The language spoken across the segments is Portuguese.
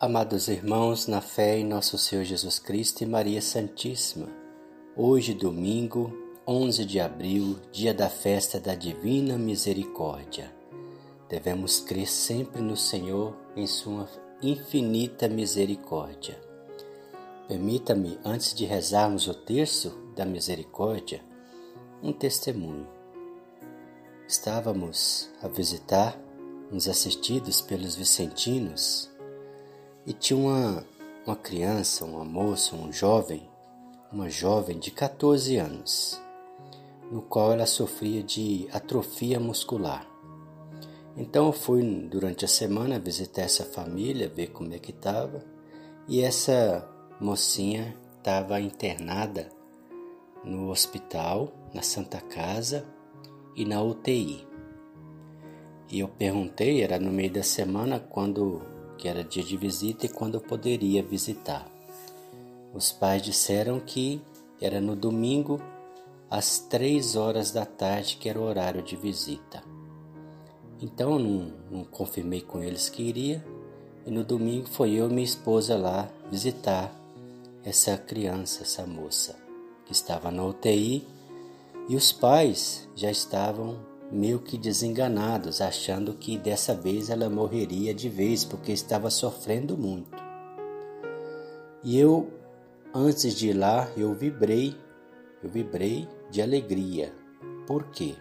Amados irmãos, na fé em nosso Senhor Jesus Cristo e Maria Santíssima, hoje, domingo, 11 de abril, dia da festa da Divina Misericórdia. Devemos crer sempre no Senhor em Sua infinita misericórdia. Permita-me, antes de rezarmos o terço da misericórdia, um testemunho. Estávamos a visitar, uns assistidos pelos vicentinos, e tinha uma, uma criança, uma moça, um jovem, uma jovem de 14 anos, no qual ela sofria de atrofia muscular. Então eu fui durante a semana visitar essa família, ver como é que estava, e essa mocinha estava internada no hospital, na Santa Casa e na UTI. E eu perguntei, era no meio da semana, quando que era dia de visita e quando eu poderia visitar. Os pais disseram que era no domingo, às três horas da tarde, que era o horário de visita. Então eu não, não confirmei com eles que iria, e no domingo foi eu e minha esposa lá visitar essa criança, essa moça, que estava na UTI, e os pais já estavam meio que desenganados, achando que dessa vez ela morreria de vez porque estava sofrendo muito. E eu, antes de ir lá, eu vibrei, eu vibrei de alegria. Por quê?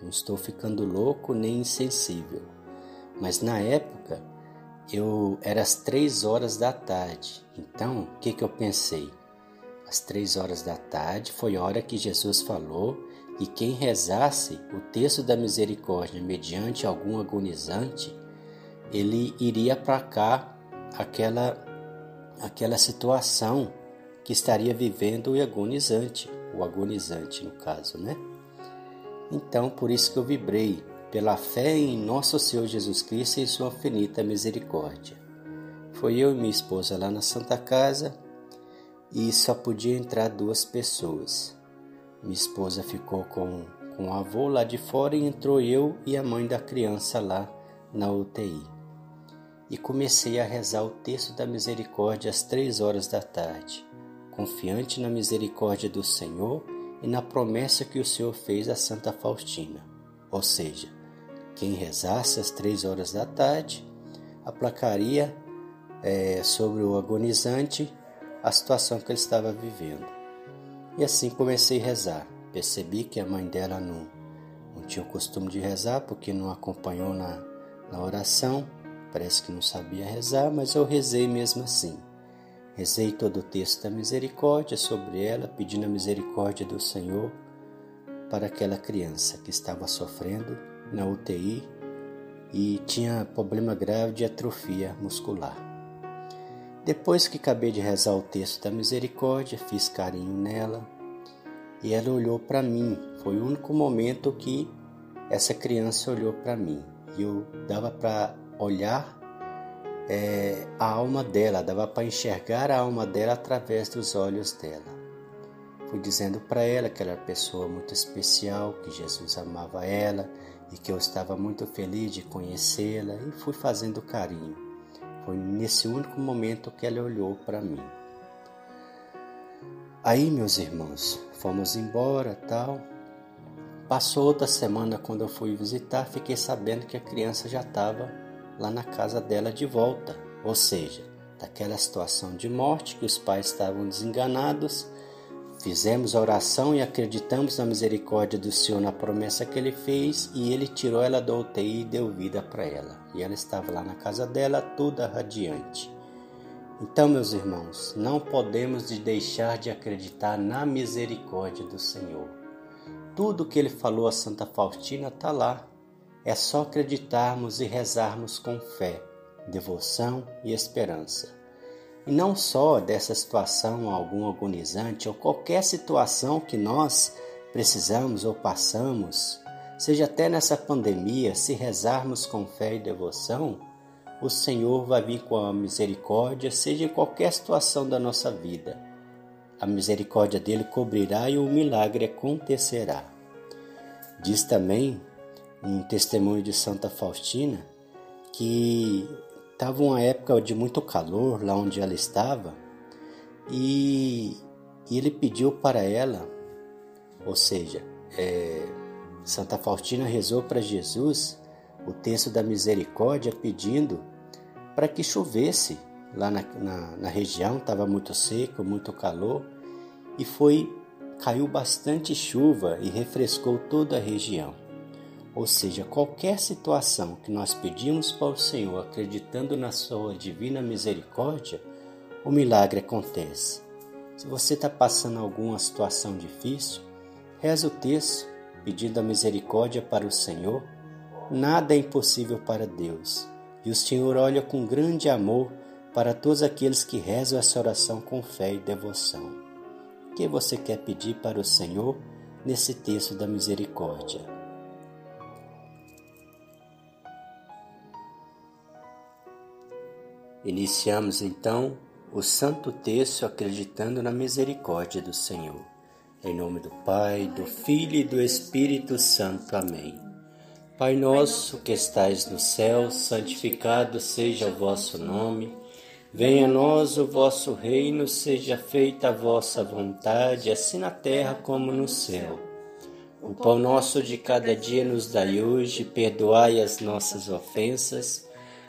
Não estou ficando louco nem insensível. Mas na época, eu era às três horas da tarde. Então, o que, que eu pensei? Às três horas da tarde foi a hora que Jesus falou e quem rezasse o texto da misericórdia mediante algum agonizante, ele iria para cá aquela aquela situação que estaria vivendo o agonizante, o agonizante no caso, né? Então, por isso que eu vibrei pela fé em nosso Senhor Jesus Cristo e sua infinita misericórdia. Foi eu e minha esposa lá na Santa Casa e só podia entrar duas pessoas. Minha esposa ficou com, com o avô lá de fora e entrou eu e a mãe da criança lá na UTI. E comecei a rezar o texto da misericórdia às três horas da tarde, confiante na misericórdia do Senhor e na promessa que o Senhor fez a Santa Faustina. Ou seja, quem rezasse às três horas da tarde aplacaria é, sobre o agonizante a situação que ele estava vivendo. E assim comecei a rezar. Percebi que a mãe dela não, não tinha o costume de rezar porque não acompanhou na, na oração. Parece que não sabia rezar, mas eu rezei mesmo assim. Rezei todo o texto da misericórdia sobre ela, pedindo a misericórdia do Senhor para aquela criança que estava sofrendo na UTI e tinha problema grave de atrofia muscular. Depois que acabei de rezar o texto da misericórdia, fiz carinho nela e ela olhou para mim. Foi o único momento que essa criança olhou para mim e eu dava para olhar é, a alma dela, dava para enxergar a alma dela através dos olhos dela. Fui dizendo para ela que ela era pessoa muito especial, que Jesus amava ela e que eu estava muito feliz de conhecê-la e fui fazendo carinho. Foi nesse único momento que ela olhou para mim. Aí, meus irmãos, fomos embora, tal. Passou outra semana quando eu fui visitar, fiquei sabendo que a criança já estava lá na casa dela de volta, ou seja, daquela situação de morte que os pais estavam desenganados Fizemos a oração e acreditamos na misericórdia do Senhor, na promessa que Ele fez, e Ele tirou ela da UTI e deu vida para ela. E ela estava lá na casa dela, toda radiante. Então, meus irmãos, não podemos deixar de acreditar na misericórdia do Senhor. Tudo que Ele falou a Santa Faustina está lá. É só acreditarmos e rezarmos com fé, devoção e esperança. E não só dessa situação algum agonizante ou qualquer situação que nós precisamos ou passamos, seja até nessa pandemia, se rezarmos com fé e devoção, o Senhor vai vir com a misericórdia, seja em qualquer situação da nossa vida. A misericórdia dele cobrirá e o milagre acontecerá. Diz também um testemunho de Santa Faustina que estava uma época de muito calor lá onde ela estava e, e ele pediu para ela, ou seja, é, Santa Faustina rezou para Jesus o texto da misericórdia pedindo para que chovesse lá na, na, na região, estava muito seco, muito calor e foi caiu bastante chuva e refrescou toda a região. Ou seja, qualquer situação que nós pedimos para o Senhor, acreditando na Sua divina misericórdia, o milagre acontece. Se você está passando alguma situação difícil, reza o texto pedindo a misericórdia para o Senhor. Nada é impossível para Deus. E o Senhor olha com grande amor para todos aqueles que rezam essa oração com fé e devoção. O que você quer pedir para o Senhor nesse texto da misericórdia? Iniciamos então o Santo Texto acreditando na misericórdia do Senhor. Em nome do Pai, do Filho e do Espírito Santo. Amém. Pai nosso que estais no céu, santificado seja o vosso nome. Venha a nós o vosso reino, seja feita a vossa vontade, assim na terra como no céu. O pão nosso de cada dia nos dai hoje, perdoai as nossas ofensas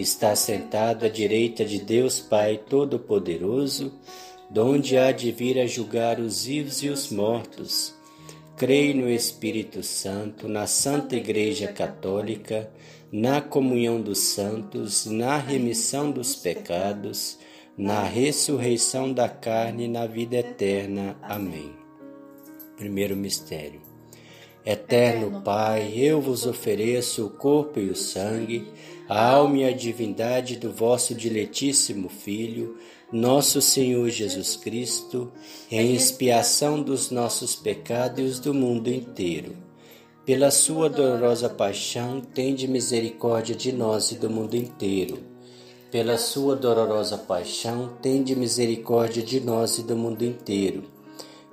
está sentado à direita de Deus Pai Todo-Poderoso, donde há de vir a julgar os vivos e os mortos. Creio no Espírito Santo, na Santa Igreja Católica, na comunhão dos santos, na remissão dos pecados, na ressurreição da carne e na vida eterna. Amém. Primeiro mistério. Eterno Pai, eu vos ofereço o corpo e o sangue a alma e a divindade do vosso diletíssimo Filho, nosso Senhor Jesus Cristo, em expiação dos nossos pecados e do mundo inteiro. Pela sua dolorosa paixão, tende misericórdia de nós e do mundo inteiro. Pela sua dolorosa paixão, tende misericórdia de nós e do mundo inteiro.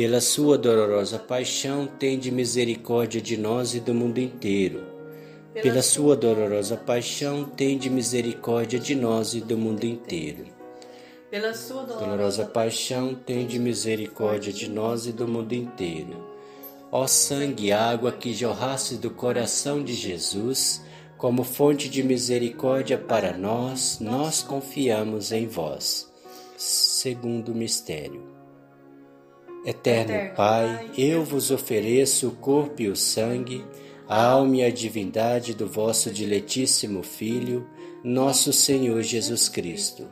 Pela sua dolorosa paixão, tende misericórdia de nós e do mundo inteiro pela sua dolorosa paixão, tende misericórdia de nós e do mundo inteiro. Pela sua dolorosa paixão, tende misericórdia de nós e do mundo inteiro. Ó sangue e água que jorrasse do coração de Jesus, como fonte de misericórdia para nós, nós confiamos em vós. Segundo mistério. Eterno Pai, eu vos ofereço o corpo e o sangue a alma e a divindade do vosso diletíssimo Filho, nosso Senhor Jesus Cristo,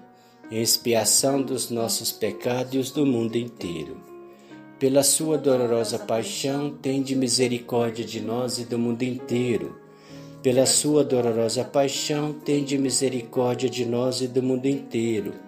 em expiação dos nossos pecados e os do mundo inteiro. Pela sua dolorosa paixão, tende misericórdia de nós e do mundo inteiro. Pela sua dolorosa paixão, tende misericórdia de nós e do mundo inteiro.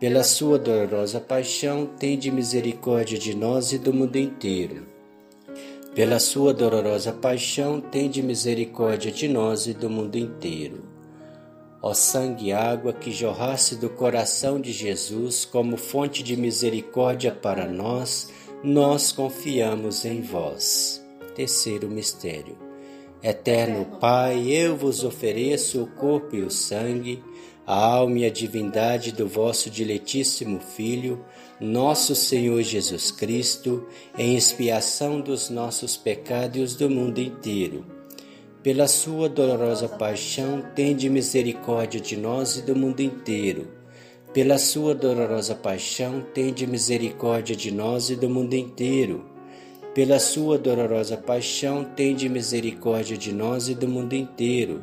Pela sua dolorosa paixão, tende misericórdia de nós e do mundo inteiro. Pela sua dolorosa paixão, tende misericórdia de nós e do mundo inteiro ó sangue e água que jorrasse do coração de Jesus como fonte de misericórdia para nós, nós confiamos em vós. Terceiro mistério. Eterno Pai, eu vos ofereço o corpo e o sangue, a alma e a divindade do vosso diletíssimo Filho, nosso Senhor Jesus Cristo, em expiação dos nossos pecados e do mundo inteiro pela sua dolorosa paixão, tende misericórdia de nós e do mundo inteiro. Pela sua dolorosa paixão, tende misericórdia de nós e do mundo inteiro. Pela sua dolorosa paixão, tende misericórdia de nós e do mundo inteiro.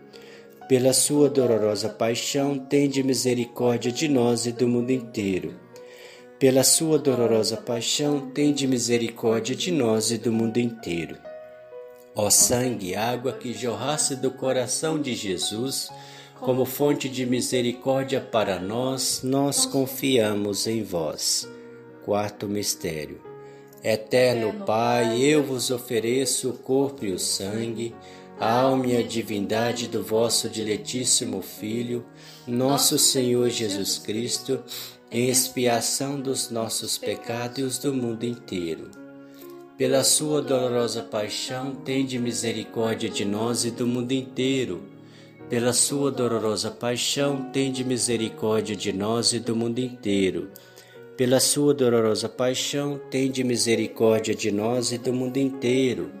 Pela sua dolorosa paixão, tende misericórdia de nós e do mundo inteiro. Pela sua dolorosa paixão, tende misericórdia de nós e do mundo inteiro. Ó sangue e água que jorrasse do coração de Jesus, como fonte de misericórdia para nós, nós confiamos em vós. Quarto mistério. Eterno Pai, eu vos ofereço o corpo e o sangue, alma e a divindade do vosso diletíssimo Filho, nosso Senhor Jesus Cristo, em expiação dos nossos pecados e do mundo inteiro pela sua dolorosa paixão, tende misericórdia de nós e do mundo inteiro. Pela sua dolorosa paixão, tende misericórdia de nós e do mundo inteiro. Pela sua dolorosa paixão, tende misericórdia de nós e do mundo inteiro.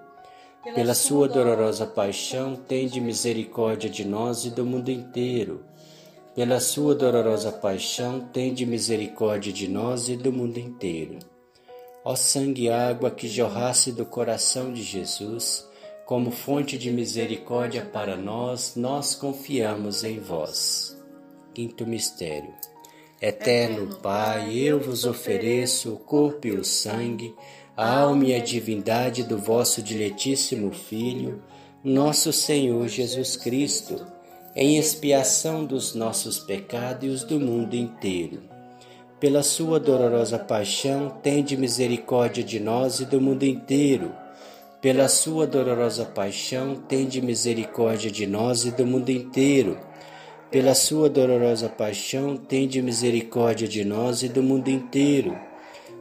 Pela sua dolorosa paixão, tende misericórdia de nós e do mundo inteiro. Pela sua dolorosa paixão, tende misericórdia de nós e do mundo inteiro. Ó sangue e água que jorrasse do coração de Jesus, como fonte de misericórdia para nós, nós confiamos em vós. Quinto mistério. Eterno Pai, eu vos ofereço o corpo e o sangue, alma e a divindade do vosso diletíssimo Filho, nosso Senhor Jesus Cristo, em expiação dos nossos pecados e os do mundo inteiro pela sua dolorosa paixão, tende misericórdia de nós e do mundo inteiro. Pela sua dolorosa paixão, tende misericórdia de nós e do mundo inteiro. Pela sua dolorosa paixão, tende misericórdia de nós e do mundo inteiro.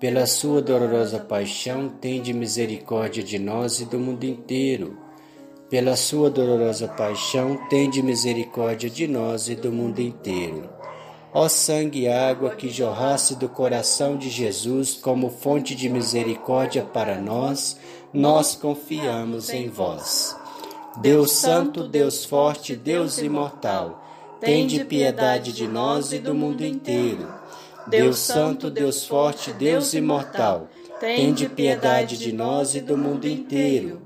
Pela sua dolorosa paixão, tende misericórdia de nós e do mundo inteiro. Pela sua dolorosa paixão, tende misericórdia de nós e do mundo inteiro Ó sangue e água que jorrasse do coração de Jesus como fonte de misericórdia para nós, nós confiamos em vós. Deus Santo, Deus Forte, Deus Imortal, tende piedade de nós e do mundo inteiro. Deus Santo, Deus Forte, Deus Imortal, tende piedade de nós e do mundo inteiro.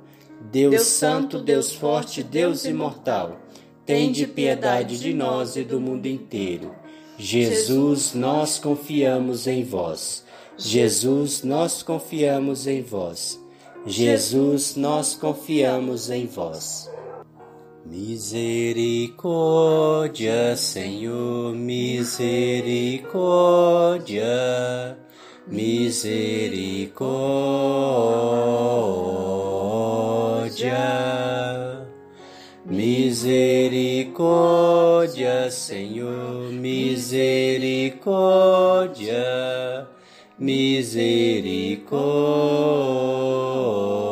Deus Santo, Deus Forte, Deus Imortal, tende piedade de nós e do mundo inteiro. Jesus, nós confiamos em vós. Jesus, nós confiamos em vós. Jesus, nós confiamos em vós. Misericórdia, Senhor, misericórdia, misericórdia, misericórdia, Senhor, misericórdia, misericórdia.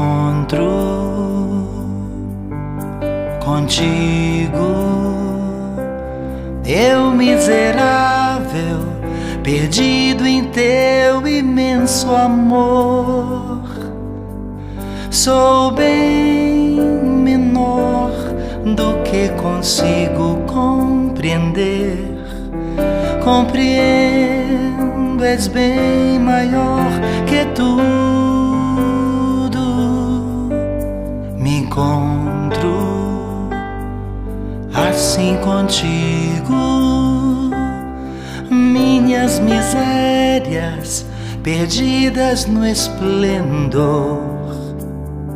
encontro contigo, eu miserável perdido em teu imenso amor. Sou bem menor do que consigo compreender. Compreendo, és bem maior que tudo. Encontro assim contigo minhas misérias perdidas no esplendor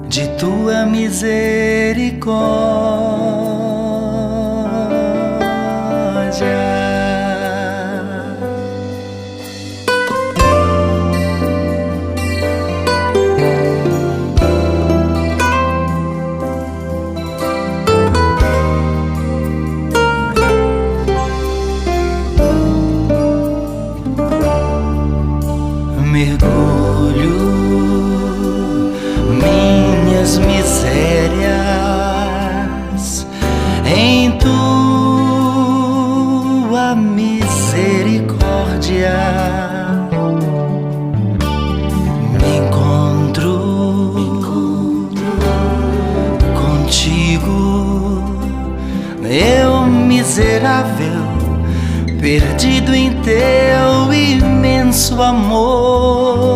de tua misericórdia. Teu imenso amor.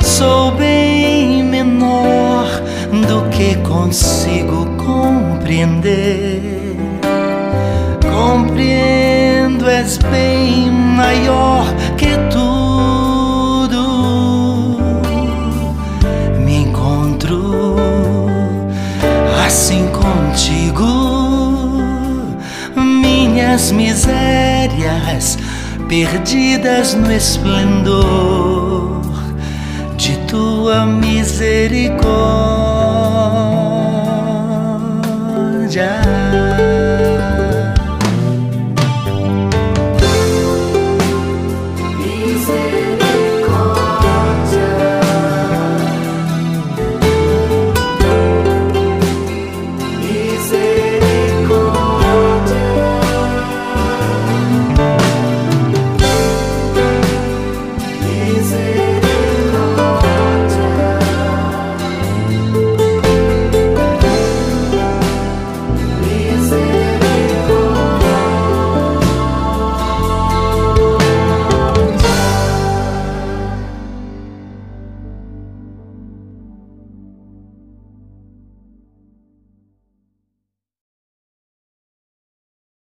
Sou bem menor do que consigo compreender. Compreendo, és bem maior que tudo. Me encontro assim contigo minhas misérias perdidas no esplendor de tua misericórdia.